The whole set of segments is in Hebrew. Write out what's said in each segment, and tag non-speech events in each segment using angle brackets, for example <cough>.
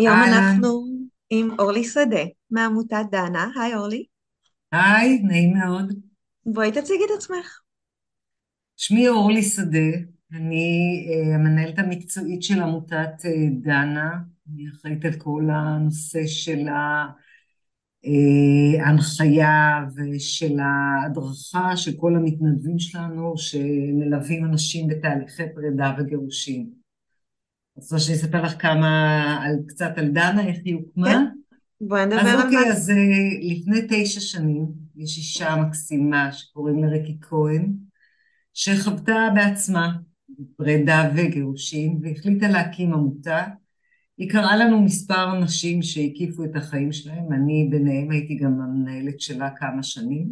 היום אהלן. אנחנו עם אורלי שדה מעמותת דנה. היי אורלי. היי, נעים מאוד. בואי תציגי את עצמך. שמי אורלי שדה, אני אה, המנהלת המקצועית של עמותת אה, דנה, אני אחראית על כל הנושא של אה, ההנחיה ושל ההדרכה של כל המתנדבים שלנו שמלווים אנשים בתהליכי פרידה וגירושים. רוצה שאני אספר לך כמה, על, קצת על דנה, איך היא הוקמה? כן, בואי נדבר אז על אוקיי, מה. אז אה, לפני תשע שנים יש אישה מקסימה שקוראים לה ריקי כהן, שחוותה בעצמה פרידה וגירושים והחליטה להקים עמותה. היא קראה לנו מספר נשים שהקיפו את החיים שלהם, אני ביניהם הייתי גם המנהלת שלה כמה שנים,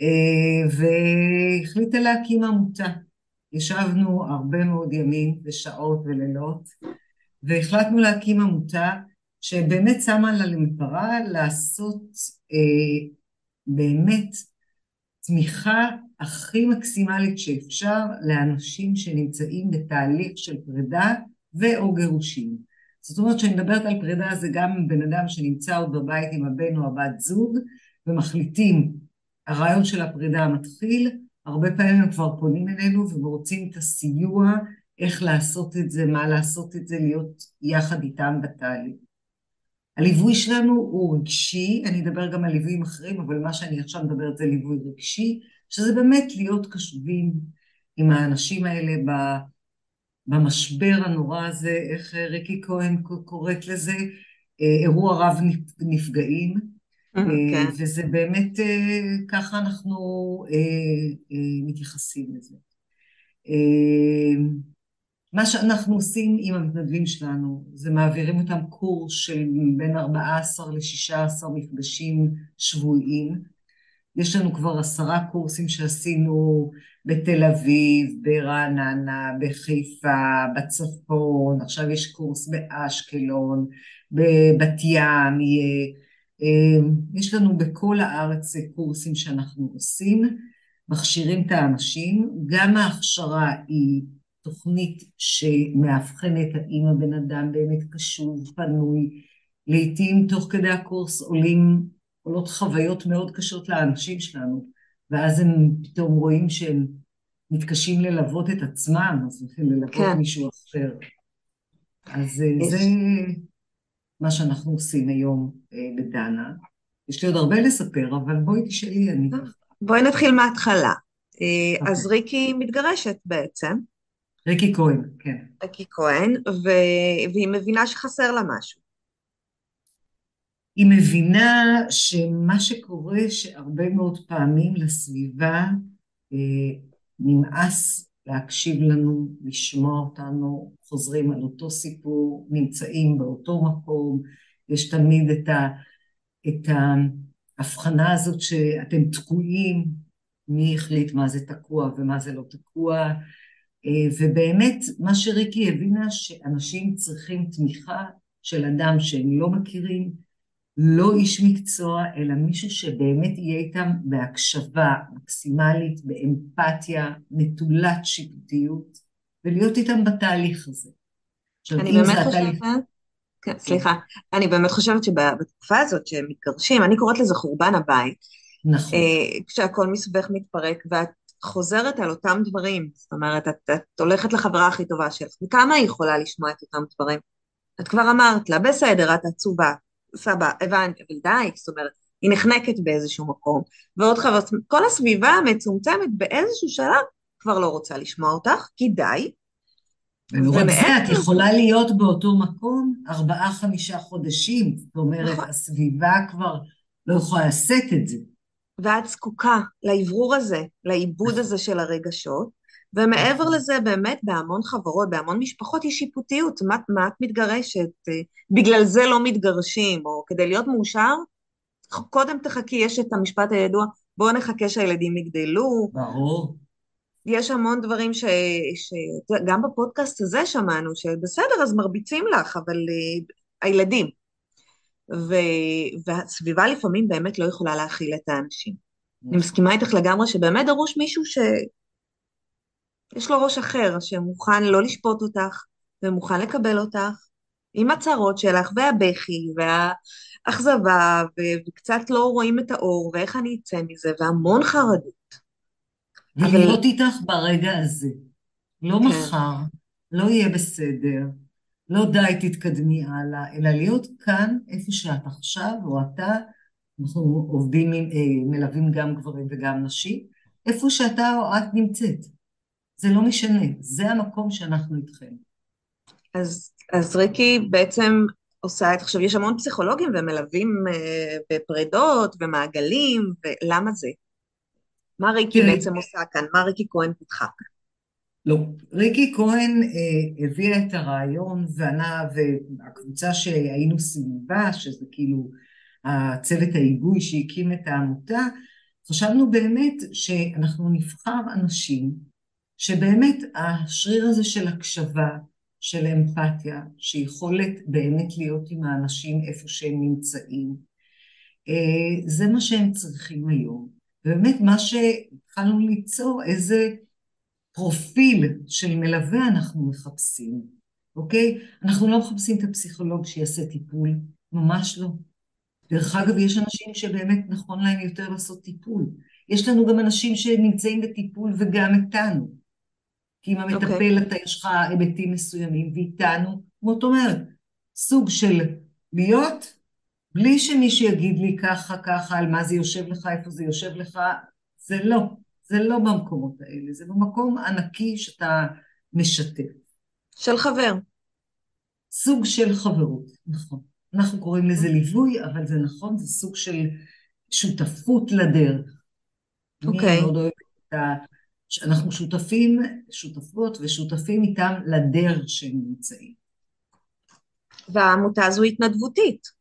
אה, והחליטה להקים עמותה. ישבנו הרבה מאוד ימים ושעות ולילות, והחלטנו להקים עמותה שבאמת שמה לה למטרה לעשות אה, באמת תמיכה הכי מקסימלית שאפשר לאנשים שנמצאים בתהליך של פרידה ו/או גירושים. זאת אומרת שאני מדברת על פרידה זה גם בן אדם שנמצא עוד בבית עם הבן או הבת זוג ומחליטים, הרעיון של הפרידה מתחיל, הרבה פעמים הם כבר פונים אלינו ורוצים את הסיוע, איך לעשות את זה, מה לעשות את זה, להיות יחד איתם בתהליך. הליווי שלנו הוא רגשי, אני אדבר גם על ליוויים אחרים, אבל מה שאני עכשיו מדברת זה ליווי רגשי, שזה באמת להיות קשובים עם האנשים האלה ב- במשבר הנורא הזה, איך ריקי כהן קוראת לזה, אה, אירוע רב נפגעים, כן. אה, וזה באמת, אה, ככה אנחנו אה, אה, מתייחסים לזה. אה, מה שאנחנו עושים עם המתנדבים שלנו זה מעבירים אותם קורס של בין 14 ל-16 מפגשים שבועיים. יש לנו כבר עשרה קורסים שעשינו בתל אביב, ברעננה, בחיפה, בצפון, עכשיו יש קורס באשקלון, בבת ים יהיה. אה, יש לנו בכל הארץ קורסים שאנחנו עושים, מכשירים את האנשים, גם ההכשרה היא תוכנית שמאבחנת האם הבן אדם באמת קשוב, פנוי, לעתים תוך כדי הקורס עולים, עולות חוויות מאוד קשות לאנשים שלנו, ואז הם פתאום רואים שהם מתקשים ללוות את עצמם, אז הולכים ללוות כן. מישהו אחר. אז אה, יש- זה מה שאנחנו עושים היום אה, בדנה. יש לי עוד הרבה לספר, אבל בואי תשאלי, אני. בואי נתחיל מההתחלה. אה, אז אוקיי. ריקי מתגרשת בעצם, ריקי כהן, כן. ריקי כהן, ו- והיא מבינה שחסר לה משהו. היא מבינה שמה שקורה שהרבה מאוד פעמים לסביבה אה, נמאס להקשיב לנו, לשמוע אותנו, חוזרים על אותו סיפור, נמצאים באותו מקום, יש תמיד את, ה, את ההבחנה הזאת שאתם תקועים, מי החליט מה זה תקוע ומה זה לא תקוע, אה, ובאמת מה שריקי הבינה שאנשים צריכים תמיכה של אדם שהם לא מכירים, לא איש מקצוע, אלא מישהו שבאמת יהיה איתם בהקשבה מקסימלית, באמפתיה, נטולת שיפוטיות, ולהיות איתם בתהליך הזה. עכשיו, אני באמת התהליך... חושבת, כן, סליחה, אני באמת חושבת שבתקופה הזאת שהם מתגרשים, אני קוראת לזה חורבן הבית, נכון, אה, כשהכל מסביבך מתפרק ואת חוזרת על אותם דברים, זאת אומרת, את, את הולכת לחברה הכי טובה שלך, וכמה היא יכולה לשמוע את אותם דברים? את כבר אמרת לה, בסדר, את עצובה, סבבה, הבנתי, אבל די, זאת אומרת, היא נחנקת באיזשהו מקום, ועוד חברה, כל הסביבה המצומצמת באיזשהו שלב כבר לא רוצה לשמוע אותך, כי די, זה, את ומעבר- יכולה להיות באותו מקום ארבעה-חמישה חודשים, זאת אומרת, נכון. הסביבה כבר לא יכולה לשאת את זה. ואת זקוקה לאוורור הזה, לעיבוד הזה של הרגשות, ומעבר נכון. לזה, באמת בהמון חברות, בהמון משפחות יש שיפוטיות, מה, מה את מתגרשת? אה, בגלל זה לא מתגרשים, או כדי להיות מאושר, קודם תחכי, יש את המשפט הידוע, בואו נחכה שהילדים יגדלו, ברור. יש המון דברים ש... ש... גם בפודקאסט הזה שמענו, שבסדר, אז מרביצים לך, אבל uh, הילדים. ו... והסביבה לפעמים באמת לא יכולה להכיל את האנשים. אני נכון. מסכימה איתך לגמרי שבאמת דרוש מישהו שיש לו ראש אחר, שמוכן לא לשפוט אותך, ומוכן לקבל אותך, עם הצרות שלך, והבכי, והאכזבה. וקצת לא רואים את האור, ואיך אני אצא מזה, והמון חרדות. אבל ולהיות איתך ברגע הזה. לא כן, מחר, לא יהיה בסדר, לא די תתקדמי הלאה, אלא להיות כאן איפה שאת עכשיו, או אתה, אנחנו עובדים, עם, אה, מלווים גם גברים וגם נשים, איפה שאתה או את נמצאת. זה לא משנה, זה המקום שאנחנו איתכם. אז, אז ריקי בעצם עושה את, עכשיו יש המון פסיכולוגים ומלווים אה, בפרידות ומעגלים, ולמה זה? מה ריקי תראי, בעצם עושה כאן? מה ריקי כהן פיתחה כאן? לא, ריקי כהן אה, הביאה את הרעיון וענה, והקבוצה שהיינו סביבה, שזה כאילו הצוות ההיגוי שהקים את העמותה, חשבנו באמת שאנחנו נבחר אנשים שבאמת השריר הזה של הקשבה, של אמפתיה, שיכולת באמת להיות עם האנשים איפה שהם נמצאים, אה, זה מה שהם צריכים היום. ובאמת מה שהתחלנו ליצור, איזה פרופיל של מלווה אנחנו מחפשים, אוקיי? אנחנו לא מחפשים את הפסיכולוג שיעשה טיפול, ממש לא. דרך אגב, יש אנשים שבאמת נכון להם יותר לעשות טיפול. יש לנו גם אנשים שנמצאים בטיפול וגם איתנו. כי עם אוקיי, המטפל אתה יש לך היבטים מסוימים, ואיתנו, כמו את אומרת, סוג של להיות, בלי שמישהו יגיד לי ככה, ככה, על מה זה יושב לך, איפה זה יושב לך, זה לא. זה לא במקומות האלה, זה במקום ענקי שאתה משתף. של חבר. סוג של חברות, נכון. אנחנו קוראים לזה ליווי, אבל זה נכון, זה סוג של שותפות לדרך. אני אוקיי, מאוד אוהבת את ה... שאנחנו שותפים, שותפות ושותפים איתם לדרך שהם נמצאים. והעמותה הזו התנדבותית.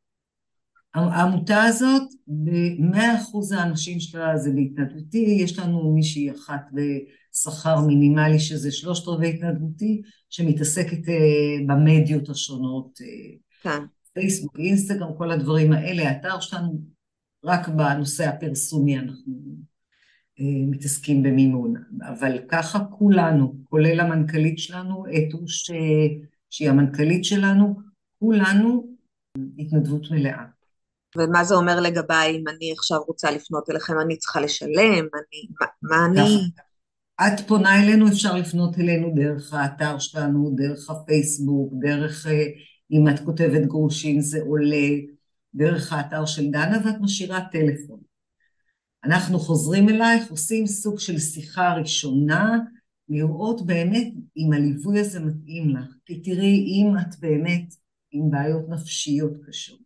העמותה הזאת, במאה אחוז האנשים שלה זה בהתנדבותי, יש לנו מישהי אחת בשכר מינימלי שזה שלושת רבעי התנדבותי, שמתעסקת אה, במדיות השונות, אה, כן, פייסבוק, אינסטגרם, כל הדברים האלה, האתר שלנו, רק בנושא הפרסומי אנחנו מתעסקים במימון, אבל ככה כולנו, כולל המנכ"לית שלנו, אתוש, שהיא המנכ"לית שלנו, כולנו התנדבות מלאה. ומה זה אומר לגביי? אם אני עכשיו רוצה לפנות אליכם, אני צריכה לשלם, אני, מה, מה אני... את פונה אלינו, אפשר לפנות אלינו דרך האתר שלנו, דרך הפייסבוק, דרך, אם את כותבת גרושים זה עולה, דרך האתר של דנה, ואת משאירה טלפון. אנחנו חוזרים אלייך, עושים סוג של שיחה ראשונה, לראות באמת אם הליווי הזה מתאים לך. כי תראי, אם את באמת עם בעיות נפשיות קשות,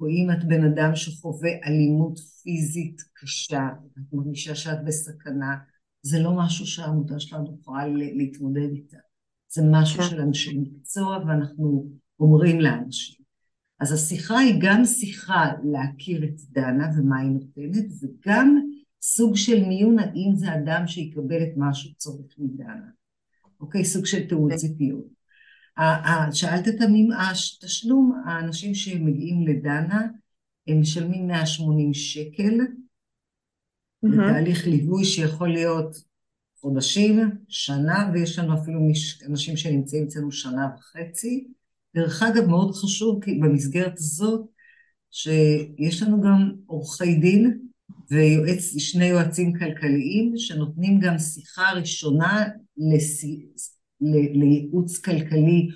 או אם את בן אדם שחווה אלימות פיזית קשה, ואת מרגישה שאת בסכנה, זה לא משהו שהעמותה שלנו יכולה להתמודד איתה. זה משהו כן. של אנשי מקצוע, ואנחנו אומרים לאנשים. אז השיחה היא גם שיחה להכיר את דנה ומה היא נותנת, וגם סוג של מיון האם זה אדם שיקבל את מה שהוא צריך מדנה. אוקיי? סוג של תיעוד כן. ציפיות. שאלת את התשלום, האנשים שמגיעים לדנה, הם משלמים 180 שקל, בתהליך ליווי שיכול להיות חודשים, שנה, ויש לנו אפילו אנשים שנמצאים אצלנו שנה וחצי. דרך אגב, מאוד חשוב כי במסגרת הזאת, שיש לנו גם עורכי דין ויועץ, שני יועצים כלכליים שנותנים גם שיחה ראשונה לס... לייעוץ כלכלי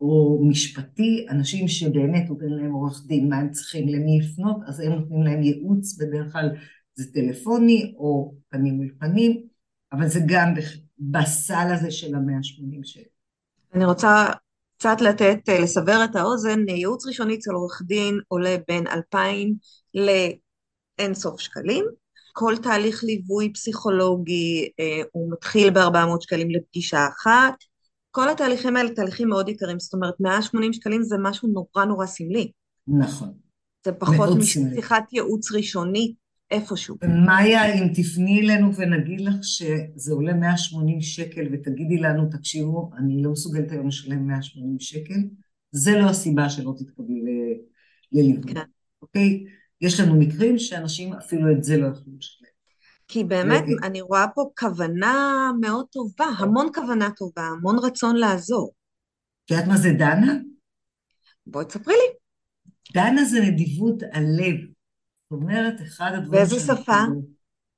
או משפטי, אנשים שבאמת נותן להם עורך דין, מה הם צריכים, למי לפנות, אז הם נותנים להם ייעוץ, בדרך כלל זה טלפוני או פנים מול פנים, אבל זה גם בסל הזה של המאה ה-80 שקל. אני רוצה קצת לתת, לסבר את האוזן, ייעוץ ראשוני אצל עורך דין עולה בין 2,000 לאינסוף שקלים, כל תהליך ליווי פסיכולוגי, אה, הוא מתחיל ב-400 שקלים לפגישה אחת. כל התהליכים האלה תהליכים מאוד יקרים, זאת אומרת 180 שקלים זה משהו נורא נורא סמלי. נכון. זה פחות משיחת ייעוץ ראשונית איפשהו. מאיה, אם תפני אלינו ונגיד לך שזה עולה 180 שקל ותגידי לנו, תקשיבו, אני לא מסוגלת היום לשלם 180 שקל, זה לא הסיבה שלא תתקבלי לליווי, כן. אוקיי? יש לנו מקרים שאנשים אפילו את זה לא יכולים לשלם. כי באמת, ו... אני רואה פה כוונה מאוד טובה, המון כוונה טובה, המון רצון לעזור. את יודעת מה זה דנה? בואי תספרי לי. דנה זה נדיבות הלב. זאת אומרת, אחד הדברים... באיזה שפה?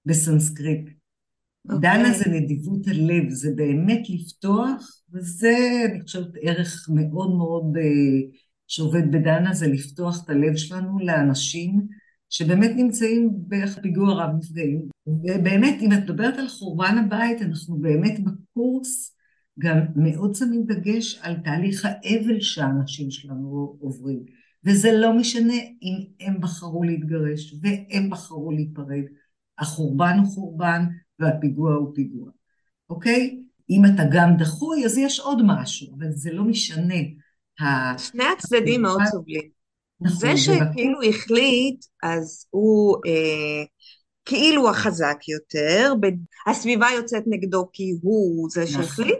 בסנסקריט. Okay. אוקיי. דנה זה נדיבות הלב, זה באמת לפתוח, וזה, אני חושבת, ערך מאוד מאוד uh, שעובד בדנה, זה לפתוח את הלב שלנו לאנשים שבאמת נמצאים בערך פיגוע רב נפגעים. ובאמת, אם את מדברת על חורבן הבית, אנחנו באמת בקורס גם מאוד שמים דגש על תהליך האבל שהאנשים שלנו עוברים. וזה לא משנה אם הם בחרו להתגרש והם בחרו להיפרד. החורבן הוא חורבן והפיגוע הוא פיגוע, אוקיי? אם אתה גם דחוי, אז יש עוד משהו, אבל זה לא משנה. שני הצדדים מאוד סובלים. נכון, זה שכאילו החליט, אז הוא אה, כאילו החזק יותר, הסביבה יוצאת נגדו כי הוא זה נכון. שהחליט,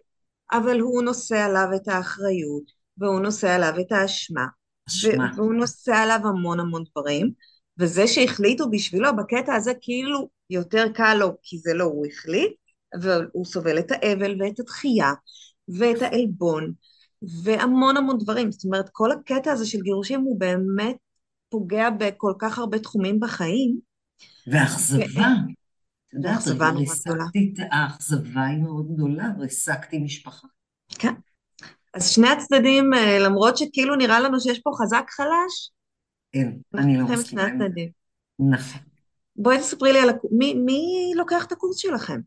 אבל הוא נושא עליו את האחריות, והוא נושא עליו את האשמה. אשמה. והוא נושא עליו המון המון דברים, וזה שהחליטו בשבילו בקטע הזה כאילו יותר קל לו, כי זה לא הוא החליט, והוא סובל את האבל ואת התחייה ואת העלבון והמון המון דברים. זאת אומרת, כל הקטע הזה של גירושים הוא באמת פוגע בכל כך הרבה תחומים בחיים. ואכזבה. את יודעת, ריסקתי את האכזבה היא מאוד גדולה, ריסקתי משפחה. כן. אז שני הצדדים, אה, למרות שכאילו נראה לנו שיש פה חזק חלש, אין, אני לא מסכימה. שני הצדדים. נכון. בואי תספרי לי על הקורס, מי, מי לוקח את הקורס שלכם?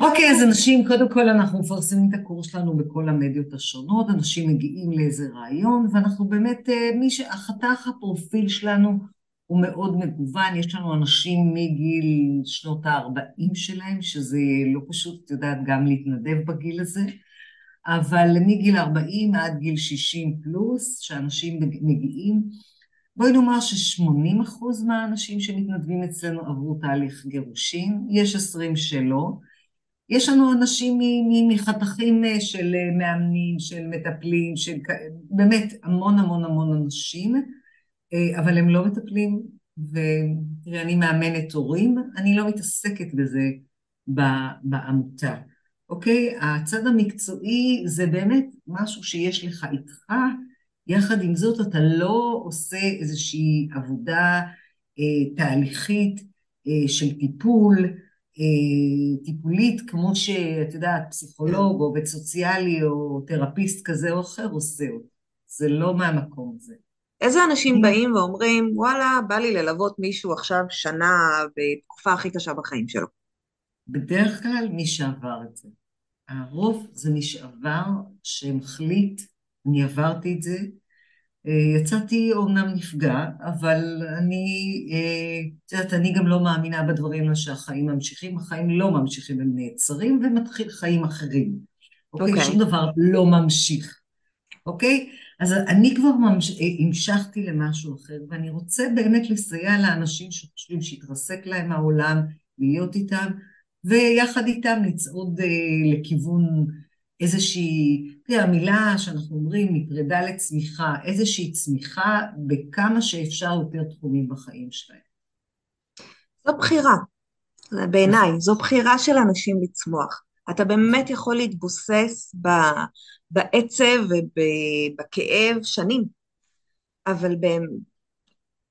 אוקיי, אז אנשים, קודם כל אנחנו מפרסמים את הקורס שלנו בכל המדיות השונות, אנשים מגיעים לאיזה רעיון, ואנחנו באמת, אה, מי ש... החתך הפרופיל שלנו הוא מאוד מגוון, יש לנו אנשים מגיל שנות ה-40 שלהם, שזה לא פשוט, את יודעת, גם להתנדב בגיל הזה. אבל מגיל 40 עד גיל 60 פלוס, שאנשים מגיעים, בואי נאמר ש-80% מהאנשים שמתנדבים אצלנו עברו תהליך גירושין, יש 20 שלא. יש לנו אנשים מחתכים אה, של אה, מאמנים, של מטפלים, של באמת המון המון המון אנשים, אה, אבל הם לא מטפלים, ותראה, אני מאמנת הורים, אני לא מתעסקת בזה בעמותה. אוקיי? הצד המקצועי זה באמת משהו שיש לך איתך, יחד עם זאת אתה לא עושה איזושהי עבודה אה, תהליכית אה, של טיפול, אה, טיפולית, כמו שאת יודעת, פסיכולוג או עובד סוציאלי או תרפיסט כזה או אחר עושה אותו. זה לא מהמקום הזה. איזה אנשים באים ואומרים, וואלה, בא לי ללוות מישהו עכשיו שנה בתקופה הכי קשה בחיים שלו? בדרך כלל מי שעבר את זה. הרוב זה מי שעבר, שמחליט, אני עברתי את זה, אה, יצאתי אומנם נפגע, אבל אני, אה, את יודעת, אני גם לא מאמינה בדברים שהחיים ממשיכים, החיים לא ממשיכים, הם נעצרים ומתחיל חיים אחרים. אוקיי? Okay. אוקיי? שום דבר לא ממשיך. אוקיי? אז אני כבר ממש... אה, המשכתי למשהו אחר, ואני רוצה באמת לסייע לאנשים שחושבים שהתרסק להם העולם, להיות איתם, ויחד איתם לצעוד אה, לכיוון איזושהי, תראה, המילה שאנחנו אומרים מפרידה לצמיחה, איזושהי צמיחה בכמה שאפשר יותר תחומים בחיים שלהם. זו בחירה, בעיניי, זו בחירה של אנשים לצמוח. אתה באמת יכול להתבוסס בעצב ובכאב שנים, אבל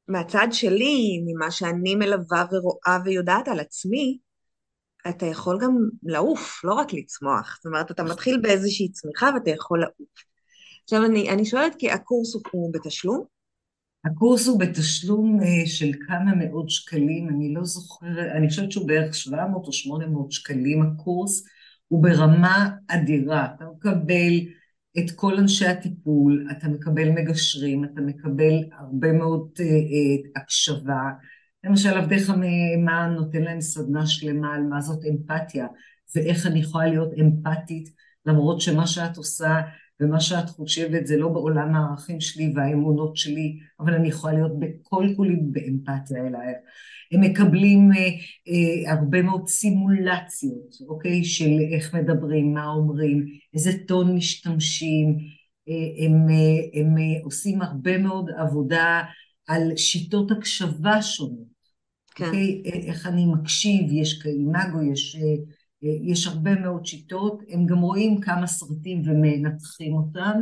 מהצד שלי, ממה שאני מלווה ורואה ויודעת על עצמי, אתה יכול גם לעוף, לא רק לצמוח. זאת אומרת, אתה מתחיל באיזושהי צמיחה ואתה יכול לעוף. עכשיו, אני, אני שואלת, כי הקורס הוא בתשלום? הקורס הוא בתשלום אה, של כמה מאות שקלים, אני לא זוכרת, אני חושבת שהוא בערך 700 או 800 שקלים הקורס, הוא ברמה אדירה. אתה מקבל את כל אנשי הטיפול, אתה מקבל מגשרים, אתה מקבל הרבה מאוד uh, uh, הקשבה, למשל, עבדיך מהימן נותן להם סדנה שלמה על מה זאת אמפתיה, ואיך אני יכולה להיות אמפתית, למרות שמה שאת עושה ומה שאת חושבת זה לא בעולם הערכים שלי והאמונות שלי, אבל אני יכולה להיות בכל כולי באמפתיה אלייך. הם מקבלים אה, אה, הרבה מאוד סימולציות, אוקיי? של איך מדברים, מה אומרים, איזה טון משתמשים, אה, הם, אה, הם אה, עושים הרבה מאוד עבודה על שיטות הקשבה שונות. כן. אוקיי? איך אני מקשיב, יש כאימאגו, יש, יש הרבה מאוד שיטות, הם גם רואים כמה סרטים ומנתחים אותם.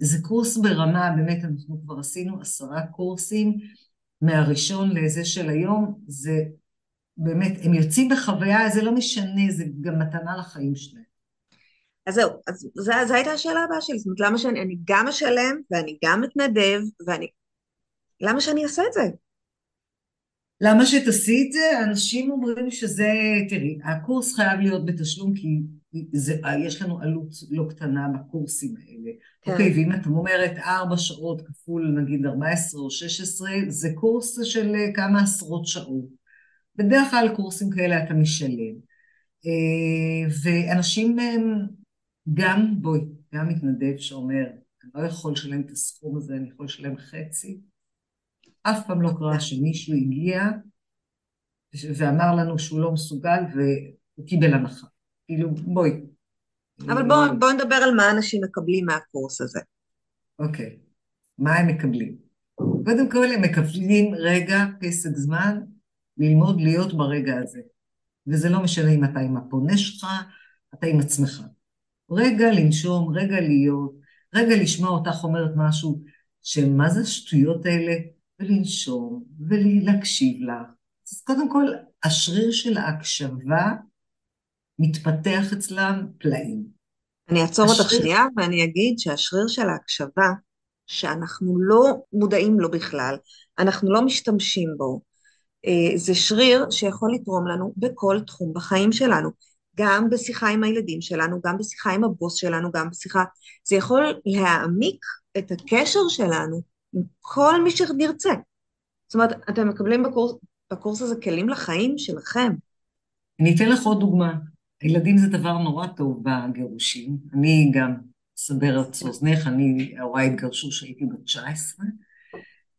זה קורס ברמה, באמת, אנחנו כבר עשינו עשרה קורסים, מהראשון לזה של היום, זה באמת, הם יוצאים בחוויה, זה לא משנה, זה גם מתנה לחיים שלהם. אז זהו, אז זו הייתה השאלה הבאה שלי, זאת אומרת, למה שאני גם אשלם, ואני גם אתנדב, ואני... למה שאני אעשה את זה? למה שתעשי את זה? אנשים אומרים שזה, תראי, הקורס חייב להיות בתשלום כי זה, יש לנו עלות לא קטנה בקורסים האלה. כן. אוקיי, ואם את אומרת ארבע שעות כפול נגיד 14 או 16, זה קורס של כמה עשרות שעות. בדרך כלל קורסים כאלה אתה משלם. אה, ואנשים גם, בואי, גם מתנדב שאומר, אני לא יכול לשלם את הסכום הזה, אני יכול לשלם חצי. אף פעם לא קרה שמישהו הגיע ואמר לנו שהוא לא מסוגל והוא קיבל הנחה. כאילו, בואי. אבל בואו בוא נדבר על מה אנשים מקבלים מהקורס הזה. אוקיי, מה הם מקבלים? קודם כל הם מקבלים רגע, פסק זמן, ללמוד להיות ברגע הזה. וזה לא משנה אם אתה עם הפונה שלך, אתה עם עצמך. רגע לנשום, רגע להיות, רגע לשמוע אותך אומרת משהו, שמה זה השטויות האלה, ולנשום, ולהקשיב לך. אז קודם כל, השריר של ההקשבה מתפתח אצלם פלאים. אני אעצור השריר... אותך שנייה ואני אגיד שהשריר של ההקשבה, שאנחנו לא מודעים לו בכלל, אנחנו לא משתמשים בו, אה, זה שריר שיכול לתרום לנו בכל תחום בחיים שלנו. גם בשיחה עם הילדים שלנו, גם בשיחה עם הבוס שלנו, גם בשיחה, זה יכול להעמיק את הקשר שלנו עם כל מי שנרצה. זאת אומרת, אתם מקבלים בקורס, בקורס הזה כלים לחיים שלכם. אני אתן לך עוד דוגמה. הילדים זה דבר נורא טוב בגירושים. אני גם אסבר את אוזנך, אני, הוריי התגרשו כשהייתי בת 19,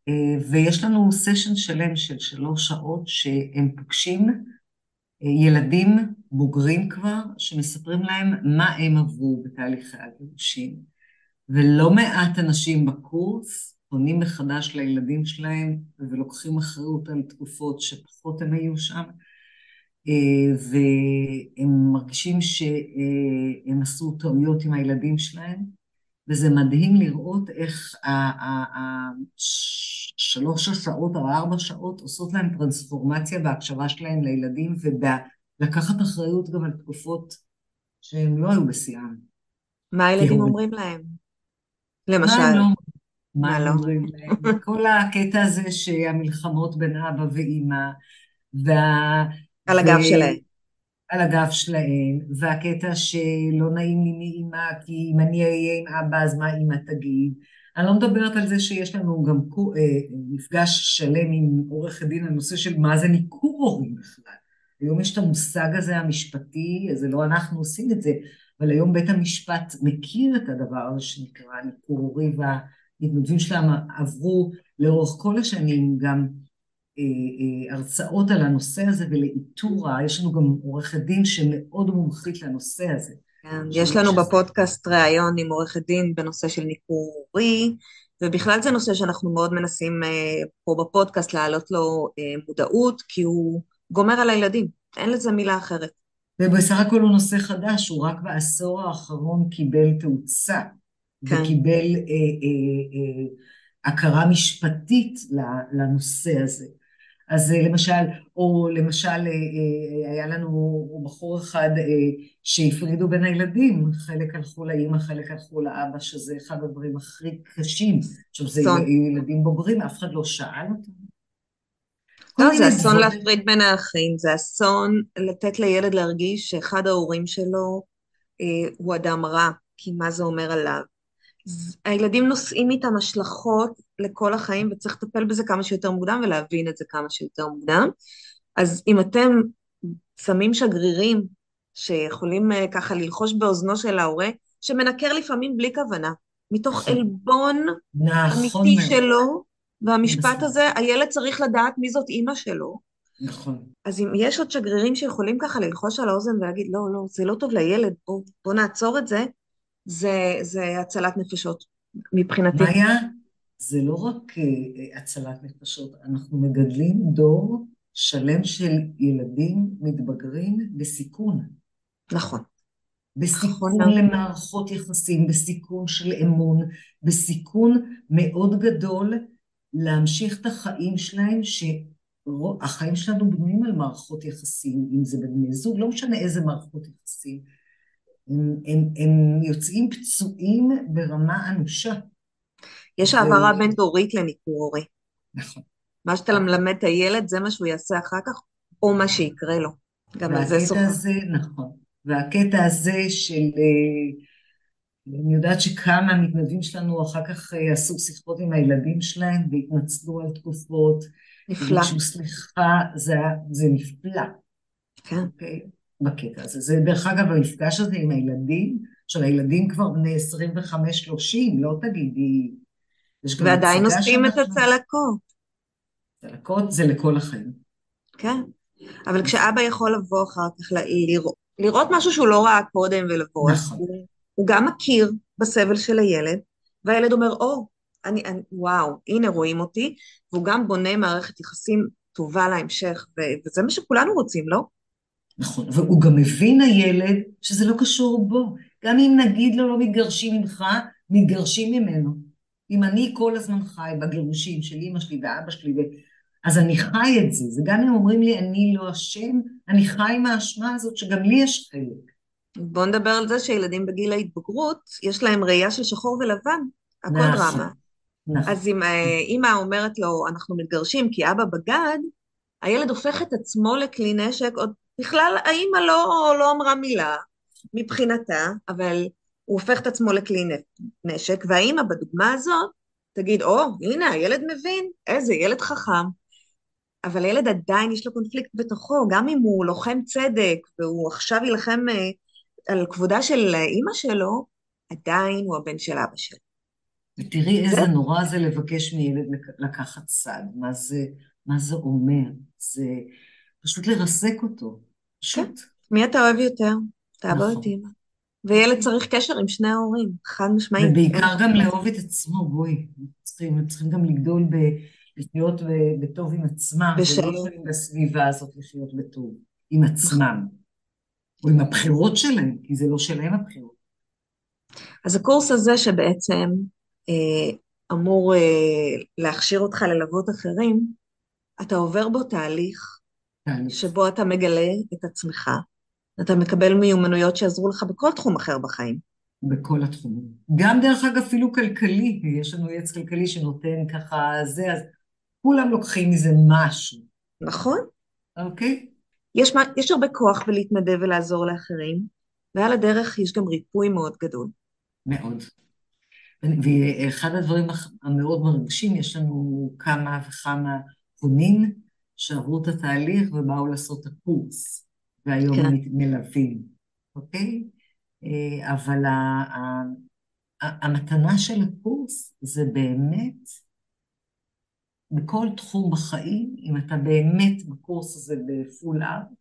אה, ויש לנו סשן שלם של שלוש שעות שהם פוגשים ילדים בוגרים כבר, שמספרים להם מה הם עברו בתהליכי הגירושים. ולא מעט אנשים בקורס פונים מחדש לילדים שלהם ולוקחים אחריות על תקופות שפחות הם היו שם, אה, והם מרגישים שהם עשו טעויות עם הילדים שלהם, וזה מדהים לראות איך השלוש השעות או ארבע שעות עושות להם טרנספורמציה בהקשבה שלהם לילדים ולקחת אחריות גם על תקופות שהם לא היו בשיאם. מה הילדים אומרים להם? למשל. מה לא? אומרים להם? כל הקטע הזה שהמלחמות בין אבא ואימא, וה... על הגב שלהם. על הגב שלהם, והקטע שלא נעים לי מאימא, כי אם אני אהיה עם אבא אז מה אימא תגיד. אני לא מדברת על זה שיש לנו גם אה, מפגש שלם עם עורך הדין על נושא של מה זה ניכור הורים בכלל. היום יש את המושג הזה המשפטי, זה לא אנחנו עושים את זה, אבל היום בית המשפט מכיר את הדבר הזה שנקרא ניכור הורי, והמתנדבים שלהם עברו לאורך כל השנים גם אה, אה, הרצאות על הנושא הזה ולאיתור, יש לנו גם עורכת דין שמאוד מומחית לנושא הזה. כן, יש לנו שזה... בפודקאסט ראיון עם עורכת דין בנושא של ניכור הורי, ובכלל זה נושא שאנחנו מאוד מנסים אה, פה בפודקאסט להעלות לו מודעות, כי הוא גומר על הילדים, אין לזה מילה אחרת. ובסך הכל הוא נושא חדש, הוא רק בעשור האחרון קיבל תאוצה, כן. וקיבל אה, אה, אה, הכרה משפטית לנושא הזה. אז אה, למשל, או למשל אה, אה, היה לנו בחור אחד שהפרידו בין הילדים, חלק הלכו לאימא, חלק הלכו לאבא, שזה אחד הדברים הכי קשים. עכשיו זה ילדים בוגרים, אף אחד לא שאל אותם. לא, זה אסון להפריד בין האחים, זה אסון לתת לילד להרגיש שאחד ההורים שלו אה, הוא אדם רע, כי מה זה אומר עליו? הילדים נושאים איתם השלכות לכל החיים וצריך לטפל בזה כמה שיותר מוקדם ולהבין את זה כמה שיותר מוקדם. אז אם אתם שמים שגרירים שיכולים אה, ככה ללחוש באוזנו של ההורה, שמנקר לפעמים בלי כוונה, מתוך נכון. עלבון נכון אמיתי מאוד. שלו, והמשפט נכון. הזה, הילד צריך לדעת מי זאת אימא שלו. נכון. אז אם יש עוד שגרירים שיכולים ככה ללחוש על האוזן ולהגיד, לא, לא, זה לא טוב לילד, בוא, בוא נעצור את זה, זה, זה הצלת נפשות מבחינתי. מאיה, זה לא רק אה, הצלת נפשות, אנחנו מגדלים דור שלם של ילדים מתבגרים בסיכון. נכון. בסיכון נכון. למערכות יחסים, בסיכון של אמון, בסיכון מאוד גדול להמשיך את החיים שלהם, שהחיים שלנו בנויים על מערכות יחסים, אם זה בבני זוג, לא משנה איזה מערכות יחסים. הם, הם, הם יוצאים פצועים ברמה אנושה. יש ו- העברה בין דורית לניכור הורי. נכון. מה שאתה מלמד את הילד זה מה שהוא יעשה אחר כך, או מה שיקרה לו. גם על זה והקטע שוחח. הזה, נכון. והקטע הזה של... אה, אני יודעת שכמה מתנדבים שלנו אחר כך אה, עשו שיחות עם הילדים שלהם והתנצלו על תקופות. נפלא. וביקשו סליחה, זה, זה נפלא, כן. אוקיי? בקטע הזה. זה דרך אגב המפגש הזה עם הילדים, עכשיו הילדים כבר בני 25-30, לא תגידי. ועדיין נושאים את הצלקות. צלקות זה לכל החיים. כן. אבל כשאבא יכול לבוא אחר כך, לראות, לראות משהו שהוא לא ראה קודם ולבוא, נכון. הוא, הוא גם מכיר בסבל של הילד, והילד אומר, או, אני, אני, וואו, הנה רואים אותי, והוא גם בונה מערכת יחסים טובה להמשך, ו, וזה מה שכולנו רוצים, לא? נכון, והוא גם מבין הילד שזה לא קשור בו. גם אם נגיד לו לא מתגרשים ממך, מתגרשים ממנו. אם אני כל הזמן חי בגירושים של אמא שלי ואבא שלי. אז אני חי את זה. זה גם אם אומרים לי אני לא אשם, אני חי עם האשמה הזאת שגם לי יש חלק. בואו נדבר על זה שילדים בגיל ההתבגרות, יש להם ראייה של שחור ולבן, הכל נכון. דרמה. נכון. אז אם אה, אימא אומרת לו, אנחנו מתגרשים כי אבא בגד, הילד הופך את עצמו לכלי נשק, עוד בכלל האימא לא, לא אמרה מילה מבחינתה, אבל הוא הופך את עצמו לכלי נשק, והאימא בדוגמה הזאת תגיד, או, הנה, הילד מבין, איזה ילד חכם. אבל הילד עדיין יש לו קונפליקט בתוכו, גם אם הוא לוחם צדק, והוא עכשיו יילחם אה, על כבודה של אימא שלו, עדיין הוא הבן של אבא שלו. ותראי איזה נורא זה לבקש מילד לק- לקחת צד. מה זה, מה זה אומר? זה פשוט לרסק אותו. פשוט. מי אתה אוהב יותר? את אבא או נכון. את אימא? וילד צריך קשר עם שני ההורים, חד משמעית. ובעיקר גם לאהוב את עצמו, בואי. צריכים, צריכים גם לגדול ב... לחיות בטוב עם עצמם, ולא. יכולים בסביבה הזאת לחיות בטוב עם עצמם. או עם הבחירות שלהם, כי זה לא שלהם הבחירות. אז הקורס הזה שבעצם אה, אמור אה, להכשיר אותך ללוות אחרים, אתה עובר בו תהליך. שבו אתה מגלה את עצמך, אתה מקבל מיומנויות שיעזרו לך בכל תחום אחר בחיים. בכל התחומים. גם דרך אגב אפילו כלכלי, יש לנו יועץ כלכלי שנותן ככה זה, אז כולם לוקחים מזה משהו, נכון? אוקיי? יש, מה- יש הרבה כוח בלהתנדב ולעזור לאחרים, ועל הדרך יש גם ריפוי מאוד גדול. מאוד. ואחד הדברים המאוד מרגשים, יש לנו כמה וכמה פונים שעברו את התהליך ובאו לעשות את הקורס, והיום כן. מלווים, אוקיי? אה, אבל ה- ה- ה- המתנה של הקורס זה באמת, בכל תחום בחיים, אם אתה באמת בקורס הזה בפול אאוט.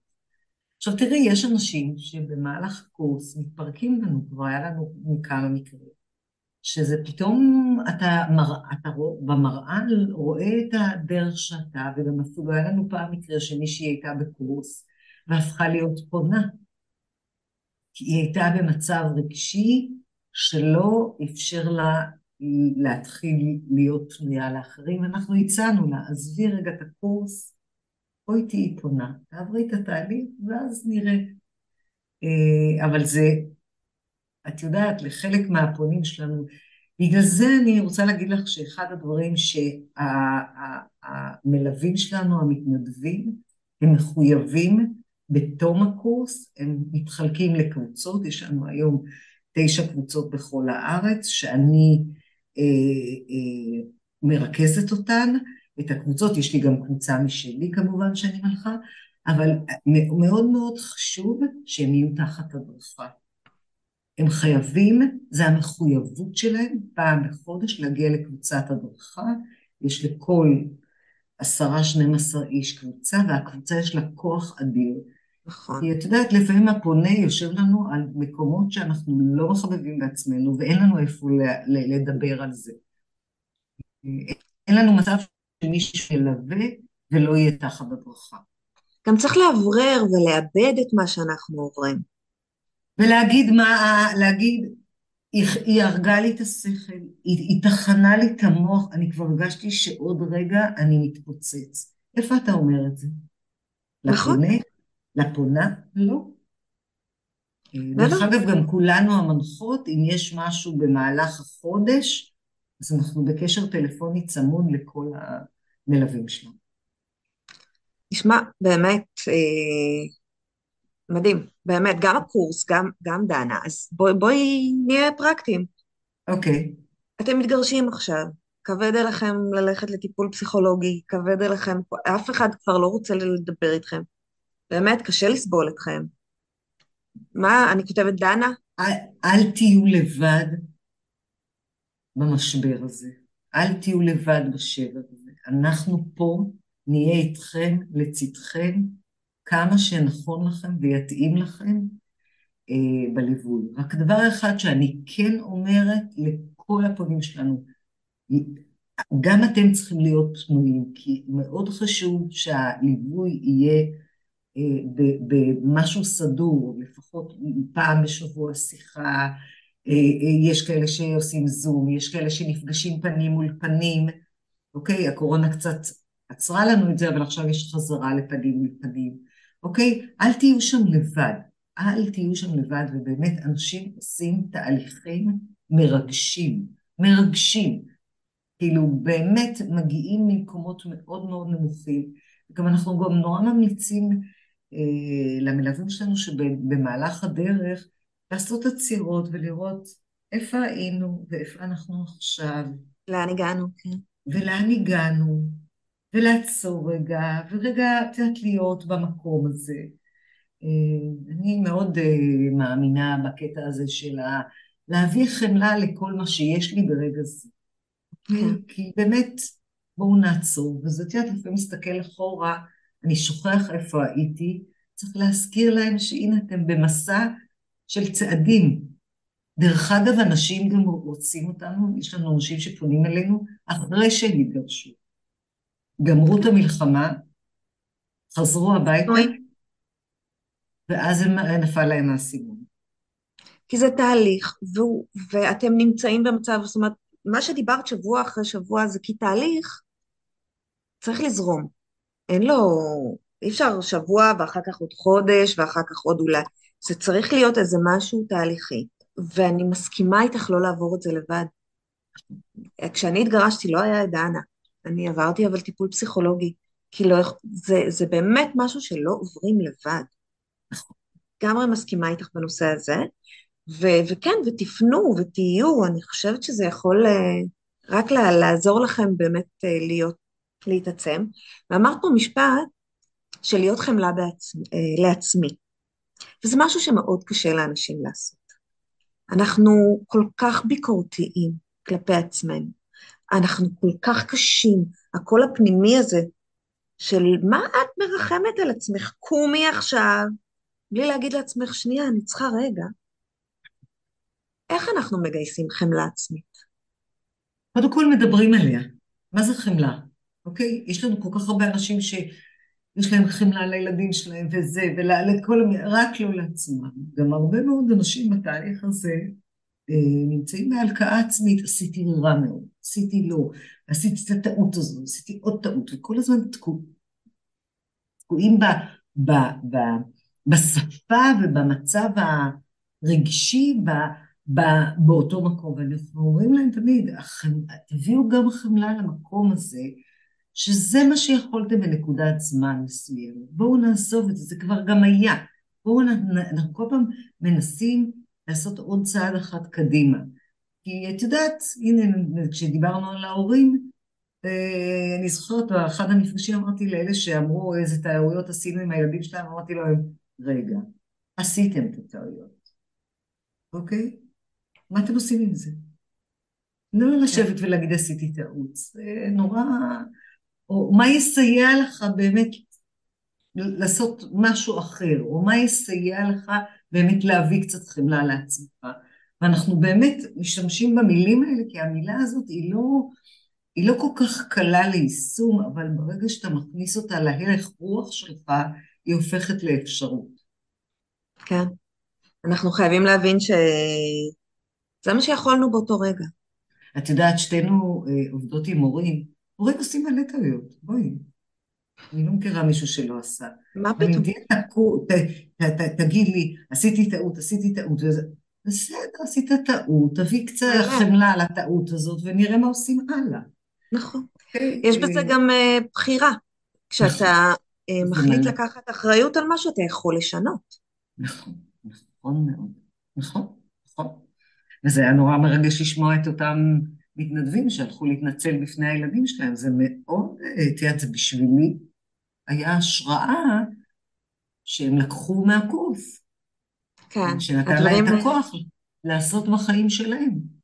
עכשיו תראי, יש אנשים שבמהלך הקורס מתפרקים לנו, כבר היה לנו כמה מקרים. שזה פתאום אתה, מר, אתה רוא, במראה רואה את הדרך שאתה, וגם אפילו היה לנו פעם מקרה שמישהי הייתה בקורס והפכה להיות פונה. כי היא הייתה במצב רגשי שלא אפשר לה להתחיל להיות פנויה לאחרים. אנחנו הצענו לה, עזבי רגע את הקורס, בואי תהיי פונה, תעברי את התהליך ואז נראה. אה, אבל זה, את יודעת, לחלק מהפונים שלנו, בגלל זה אני רוצה להגיד לך שאחד הדברים שהמלווים שלנו, המתנדבים, הם מחויבים בתום הקורס, הם מתחלקים לקבוצות, יש לנו היום תשע קבוצות בכל הארץ, שאני אה, אה, מרכזת אותן. את הקבוצות, יש לי גם קבוצה משלי כמובן שאני מלכה, אבל מאוד מאוד חשוב שהם יהיו תחת הדרכה. הם חייבים, זה המחויבות שלהם פעם בחודש להגיע לקבוצת הדרכה, יש לכל עשרה, שנים עשר איש קבוצה, והקבוצה יש לה כוח אדיר. נכון. כי את יודעת, לפעמים הפונה יושב לנו על מקומות שאנחנו לא מחבבים בעצמנו, ואין לנו איפה לדבר על זה. אין לנו מצב שמישהו ילווה ולא יהיה תחת הדרכה. גם צריך לאוורר ולאבד את מה שאנחנו עוברים. ולהגיד מה, להגיד, היא, היא הרגה לי את השכל, היא, היא טחנה לי את המוח, אני כבר הרגשתי שעוד רגע אני מתפוצץ. איפה אתה אומר את זה? נכון. לפונה? לפונה? לא. דרך אגב, גם כולנו המנחות, אם יש משהו במהלך החודש, אז אנחנו בקשר טלפוני צמוד לכל המלווים שלנו. תשמע, באמת, אה, מדהים, באמת, גם הקורס, גם, גם דנה, אז בואי בוא נהיה פרקטיים. אוקיי. Okay. אתם מתגרשים עכשיו, כבד עליכם ללכת לטיפול פסיכולוגי, כבד עליכם, אף אחד כבר לא רוצה לדבר איתכם. באמת, קשה לסבול אתכם. מה, אני כותבת דנה? אל, אל תהיו לבד במשבר הזה. אל תהיו לבד בשבר הזה. אנחנו פה נהיה איתכם, לצדכם, כמה שנכון לכם ויתאים לכם אה, בליווי. רק דבר אחד שאני כן אומרת לכל הפונים שלנו, גם אתם צריכים להיות פנויים, כי מאוד חשוב שהליווי יהיה אה, במשהו סדור, לפחות פעם בשבוע שיחה, אה, אה, יש כאלה שעושים זום, יש כאלה שנפגשים פנים מול פנים, אוקיי? הקורונה קצת עצרה לנו את זה, אבל עכשיו יש חזרה לפנים מול פנים. אוקיי? אל תהיו שם לבד. אל תהיו שם לבד, ובאמת אנשים עושים תהליכים מרגשים, מרגשים. כאילו באמת מגיעים ממקומות מאוד מאוד נמוכים. גם אנחנו גם נורא ממליצים אה, למלווים שלנו שבמהלך הדרך לעשות עצירות ולראות איפה היינו ואיפה אנחנו עכשיו. לאן הגענו, כן. ולאן הגענו, ולעצור רגע, ורגע, את יודעת, להיות במקום הזה. אה, אני מאוד אה, מאמינה בקטע הזה של. להביא חמלה לכל מה שיש לי ברגע זה. כן. כי באמת, בואו נעצור. וזה, את יודעת, לפעמים מסתכל אחורה, אני שוכח איפה הייתי, צריך להזכיר להם שהנה אתם במסע של צעדים. דרך אגב, אנשים גם רוצים אותנו, יש לנו אנשים שפונים אלינו אחרי שהם התגרשו. גמרו את המלחמה, חזרו הביתה, ואז נפל להם האסימון. כי זה תהליך, והוא, ואתם נמצאים במצב, זאת אומרת, מה שדיברת שבוע אחרי שבוע זה כי תהליך צריך לזרום. אין לו, אי אפשר שבוע ואחר כך עוד חודש ואחר כך עוד אולי. זה צריך להיות איזה משהו תהליכי. ואני מסכימה איתך לא לעבור את זה לבד. כשאני התגרשתי לא היה את דנה. אני עברתי אבל טיפול פסיכולוגי, כי לא, זה, זה באמת משהו שלא עוברים לבד. לגמרי מסכימה איתך בנושא הזה, ו, וכן, ותפנו ותהיו, אני חושבת שזה יכול uh, רק לה, לעזור לכם באמת uh, להיות, להתעצם. ואמרת פה משפט של להיות חמלה בעצמ, uh, לעצמי, וזה משהו שמאוד קשה לאנשים לעשות. אנחנו כל כך ביקורתיים כלפי עצמנו. אנחנו כל כך קשים, הקול הפנימי הזה של מה את מרחמת על עצמך, קומי עכשיו, בלי להגיד לעצמך, שנייה, אני צריכה רגע. איך אנחנו מגייסים חמלה עצמית? קודם כל מדברים עליה. מה זה חמלה? אוקיי? יש לנו כל כך הרבה אנשים שיש להם חמלה לילדים שלהם וזה, ולכל, רק לא לעצמם. גם הרבה מאוד אנשים בתהליך הזה נמצאים בהלקאה עצמית, עשיתי רע מאוד, עשיתי לא, עשיתי את הטעות הזו, עשיתי עוד טעות, וכל הזמן תקועים. תקועים ב, ב, ב, בשפה ובמצב הרגשי ב, ב, באותו מקום. ואנחנו אומרים להם תמיד, תביאו גם חמלה למקום הזה, שזה מה שיכולתם בנקודת זמן מסוימת. בואו נעזוב את זה, זה כבר גם היה. בואו, אנחנו כל פעם מנסים לעשות עוד צעד אחד קדימה. כי את יודעת, הנה, כשדיברנו על ההורים, אה, אני זוכרת, באחד המפגשים אמרתי לאלה שאמרו איזה טעויות עשינו עם הילדים שלהם, אמרתי להם, רגע, עשיתם את הטעויות, אוקיי? מה אתם עושים עם זה? לא לשבת ולהגיד עשיתי טעות, זה נורא... או מה יסייע לך באמת לעשות משהו אחר, או מה יסייע לך באמת להביא קצת חמלה לעצמך. ואנחנו באמת משתמשים במילים האלה, כי המילה הזאת היא לא, היא לא כל כך קלה ליישום, אבל ברגע שאתה מכניס אותה להלך רוח שלך, היא הופכת לאפשרות. כן. אנחנו חייבים להבין שזה מה שיכולנו באותו רגע. את יודעת, שתינו אה, עובדות עם מורים, מורים עושים מלא טעויות, בואי. אני לא מכירה מישהו שלא עשה. מה פתאום? תגיד לי, עשיתי טעות, עשיתי טעות. בסדר, עשית טעות, תביא קצת חמלה על הטעות הזאת ונראה מה עושים הלאה. נכון. אוקיי, יש בזה גם אה, בחירה. כשאתה אה, מחליט לקחת אחריות על משהו, אתה יכול לשנות. נכון, נכון מאוד. נכון, נכון. וזה היה נורא מרגש לשמוע את אותם מתנדבים שהלכו להתנצל בפני הילדים שלהם. זה מאוד, אה, תראה, זה בשבילי היה השראה שהם לקחו מהקורס. כן. שנתן להם את הכוח לעשות בחיים שלהם.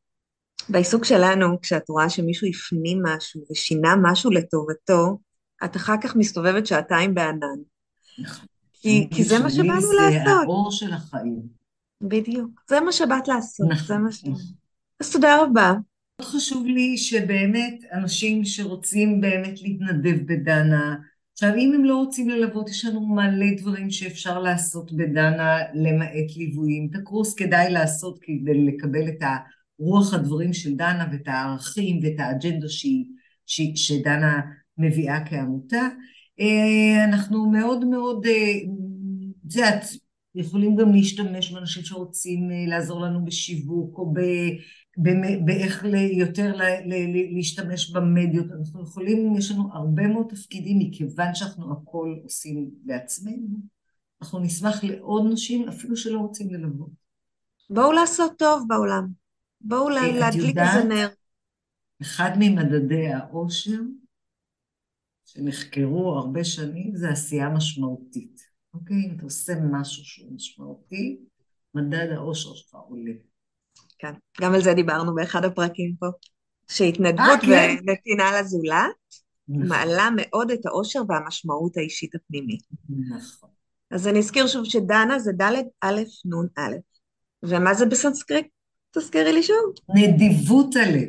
בעיסוק שלנו, כשאת רואה שמישהו הפנים משהו ושינה משהו לטובתו, את אחר כך מסתובבת שעתיים בענן. נכון. כי, כי זה מה שבאנו לעשות. זה האור של החיים. בדיוק. זה מה שבאת לעשות. נכון. זה מה ש... אז תודה רבה. מאוד חשוב לי שבאמת אנשים שרוצים באמת להתנדב בדנה, עכשיו אם הם לא רוצים ללוות, יש לנו מלא דברים שאפשר לעשות בדנה למעט ליוויים. את הקורס כדאי לעשות כדי לקבל את רוח הדברים של דנה ואת הערכים ואת האג'נדה שהיא, שהיא, שדנה מביאה כעמותה. אה, אנחנו מאוד מאוד, אה, את יודעת, יכולים גם להשתמש באנשים שרוצים אה, לעזור לנו בשיווק או ב... באיך יותר להשתמש במדיות, אנחנו יכולים, יש לנו הרבה מאוד תפקידים מכיוון שאנחנו הכל עושים בעצמנו, אנחנו נשמח לעוד נשים אפילו שלא רוצים ללוות. בואו לעשות טוב בעולם, בואו להדליק איזה נר. אחד ממדדי העושר שנחקרו הרבה שנים זה עשייה משמעותית, אוקיי? אם אתה עושה משהו שהוא משמעותי, מדד העושר שלך עולה. כן, גם על זה דיברנו באחד הפרקים פה. שהתנדבות אה, כן. ונתינה לזולת נכון. מעלה מאוד את האושר והמשמעות האישית הפנימית. נכון. אז אני אזכיר שוב שדנה זה ד' א' נ' א'. ומה זה בסנסקריט? תזכירי לי שוב. נדיבות הלב.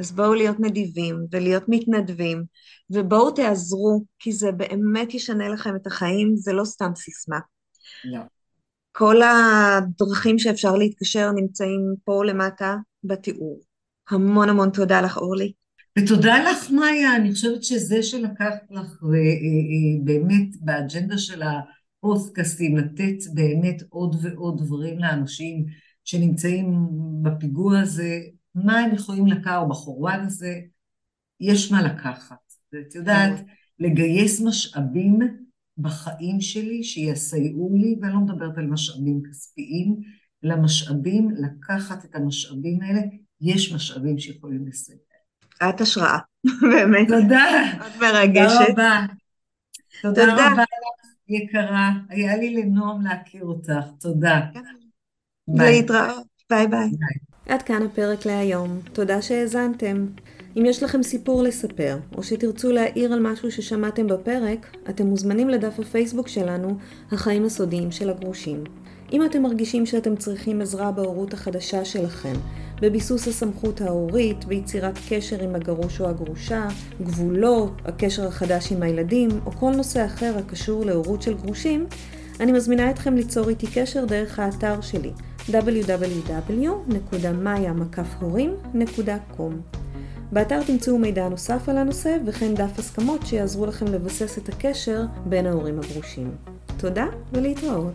אז בואו להיות נדיבים ולהיות מתנדבים, ובואו תעזרו, כי זה באמת ישנה לכם את החיים, זה לא סתם סיסמה. לא. כל הדרכים שאפשר להתקשר נמצאים פה למטה בתיאור. המון המון תודה לך, אורלי. ותודה לך, מאיה, אני חושבת שזה שלקחת לך, ובאמת באג'נדה של הפוסטקאסטים, לתת באמת עוד ועוד דברים לאנשים שנמצאים בפיגוע הזה, מה הם יכולים לקחת, או בחורבן הזה, יש מה לקחת. ואת יודעת, לגייס משאבים בחיים שלי שיסייעו לי, ואני לא מדברת על משאבים כספיים, אלא משאבים, לקחת את המשאבים האלה, יש משאבים שיכולים לסייע. את השראה, <laughs> באמת. תודה. את מרגשת. תודה רבה. תודה, תודה רבה לך, יקרה. היה לי לנועם להכיר אותך. תודה. ביי. להתראות. ביי ביי. עד כאן הפרק להיום. תודה שהאזנתם. אם יש לכם סיפור לספר, או שתרצו להעיר על משהו ששמעתם בפרק, אתם מוזמנים לדף הפייסבוק שלנו, החיים הסודיים של הגרושים. אם אתם מרגישים שאתם צריכים עזרה בהורות החדשה שלכם, בביסוס הסמכות ההורית, ביצירת קשר עם הגרוש או הגרושה, גבולות, הקשר החדש עם הילדים, או כל נושא אחר הקשור להורות של גרושים, אני מזמינה אתכם ליצור איתי קשר דרך האתר שלי www.maya.com באתר תמצאו מידע נוסף על הנושא וכן דף הסכמות שיעזרו לכם לבסס את הקשר בין ההורים הגרושים. תודה ולהתראות.